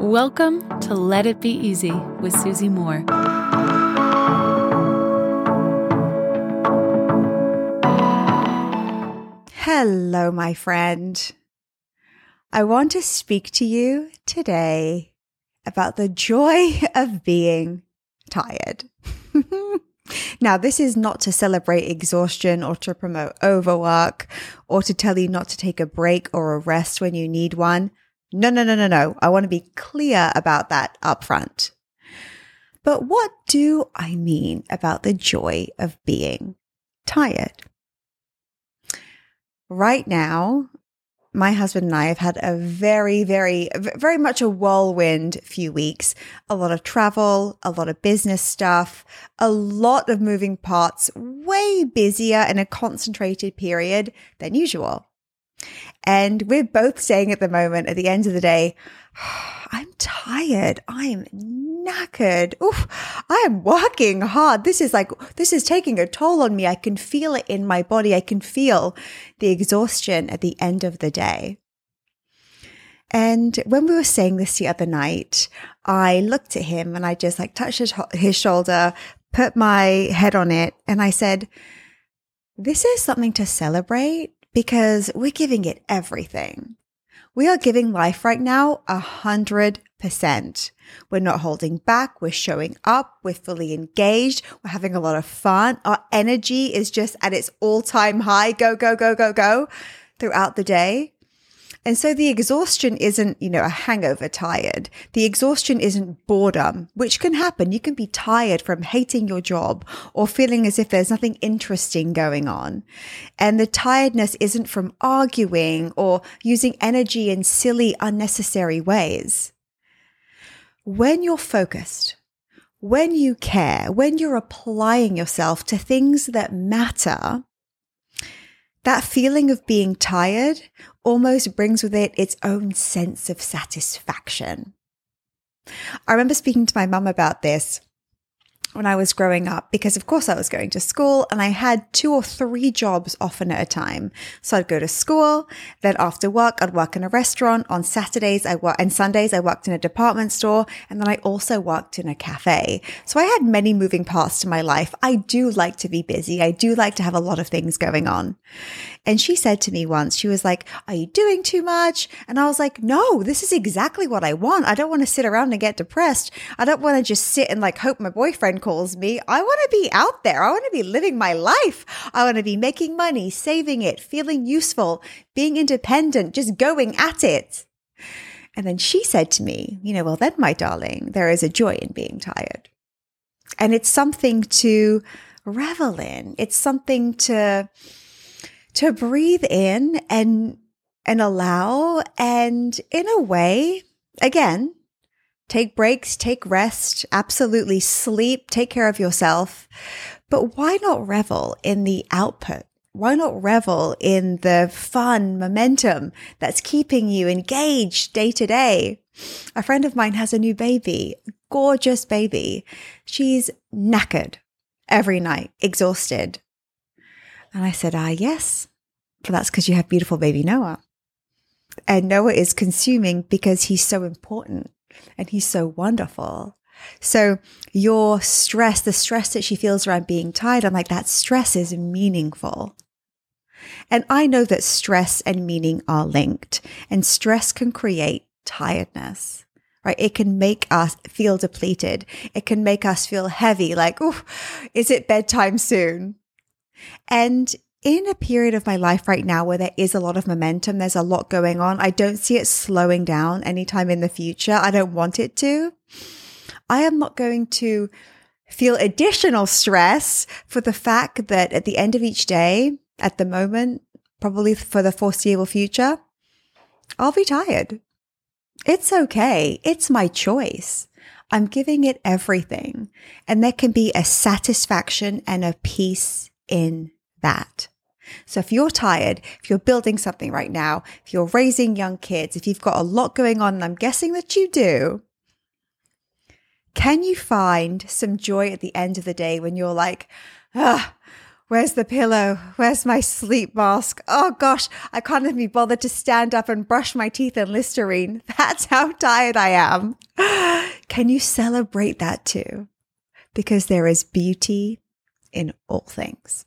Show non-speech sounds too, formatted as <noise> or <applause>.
Welcome to Let It Be Easy with Susie Moore. Hello, my friend. I want to speak to you today about the joy <laughs> of being tired. <laughs> now, this is not to celebrate exhaustion or to promote overwork or to tell you not to take a break or a rest when you need one. No, no, no, no, no. I want to be clear about that up front. But what do I mean about the joy of being tired? Right now, my husband and I have had a very, very, very much a whirlwind few weeks. A lot of travel, a lot of business stuff, a lot of moving parts, way busier in a concentrated period than usual. And we're both saying at the moment, at the end of the day, <sighs> I'm tired. I'm knackered. Oof, I am working hard. This is like, this is taking a toll on me. I can feel it in my body. I can feel the exhaustion at the end of the day. And when we were saying this the other night, I looked at him and I just like touched his, his shoulder, put my head on it, and I said, This is something to celebrate because we're giving it everything. We are giving life right now a hundred percent. We're not holding back. We're showing up. We're fully engaged. We're having a lot of fun. Our energy is just at its all time high. Go, go, go, go, go throughout the day. And so the exhaustion isn't, you know, a hangover tired. The exhaustion isn't boredom, which can happen. You can be tired from hating your job or feeling as if there's nothing interesting going on. And the tiredness isn't from arguing or using energy in silly, unnecessary ways. When you're focused, when you care, when you're applying yourself to things that matter, that feeling of being tired almost brings with it its own sense of satisfaction. I remember speaking to my mum about this when I was growing up because of course I was going to school and I had two or three jobs often at a time. So I'd go to school, then after work I'd work in a restaurant. On Saturdays I work and Sundays I worked in a department store and then I also worked in a cafe. So I had many moving parts to my life. I do like to be busy. I do like to have a lot of things going on. And she said to me once, she was like, are you doing too much? And I was like, no, this is exactly what I want. I don't want to sit around and get depressed. I don't want to just sit and like hope my boyfriend calls me. I want to be out there. I want to be living my life. I want to be making money, saving it, feeling useful, being independent, just going at it. And then she said to me, you know, well, then, my darling, there is a joy in being tired. And it's something to revel in. It's something to, to breathe in and, and allow. And in a way, again, Take breaks, take rest, absolutely sleep, take care of yourself. But why not revel in the output? Why not revel in the fun momentum that's keeping you engaged day to day? A friend of mine has a new baby, gorgeous baby. She's knackered every night, exhausted. And I said, ah, yes, but that's because you have beautiful baby Noah. And Noah is consuming because he's so important and he's so wonderful. So your stress, the stress that she feels around being tired, I'm like, that stress is meaningful. And I know that stress and meaning are linked and stress can create tiredness, right? It can make us feel depleted. It can make us feel heavy, like, oh, is it bedtime soon? And in a period of my life right now where there is a lot of momentum, there's a lot going on. I don't see it slowing down anytime in the future. I don't want it to. I am not going to feel additional stress for the fact that at the end of each day, at the moment, probably for the foreseeable future, I'll be tired. It's okay. It's my choice. I'm giving it everything. And there can be a satisfaction and a peace in that. So if you're tired, if you're building something right now, if you're raising young kids, if you've got a lot going on, and I'm guessing that you do, can you find some joy at the end of the day when you're like, ah, Where's the pillow? Where's my sleep mask? Oh gosh, I can't even be bothered to stand up and brush my teeth and Listerine. <laughs> That's how tired I am. <gasps> Can you celebrate that too? Because there is beauty in all things.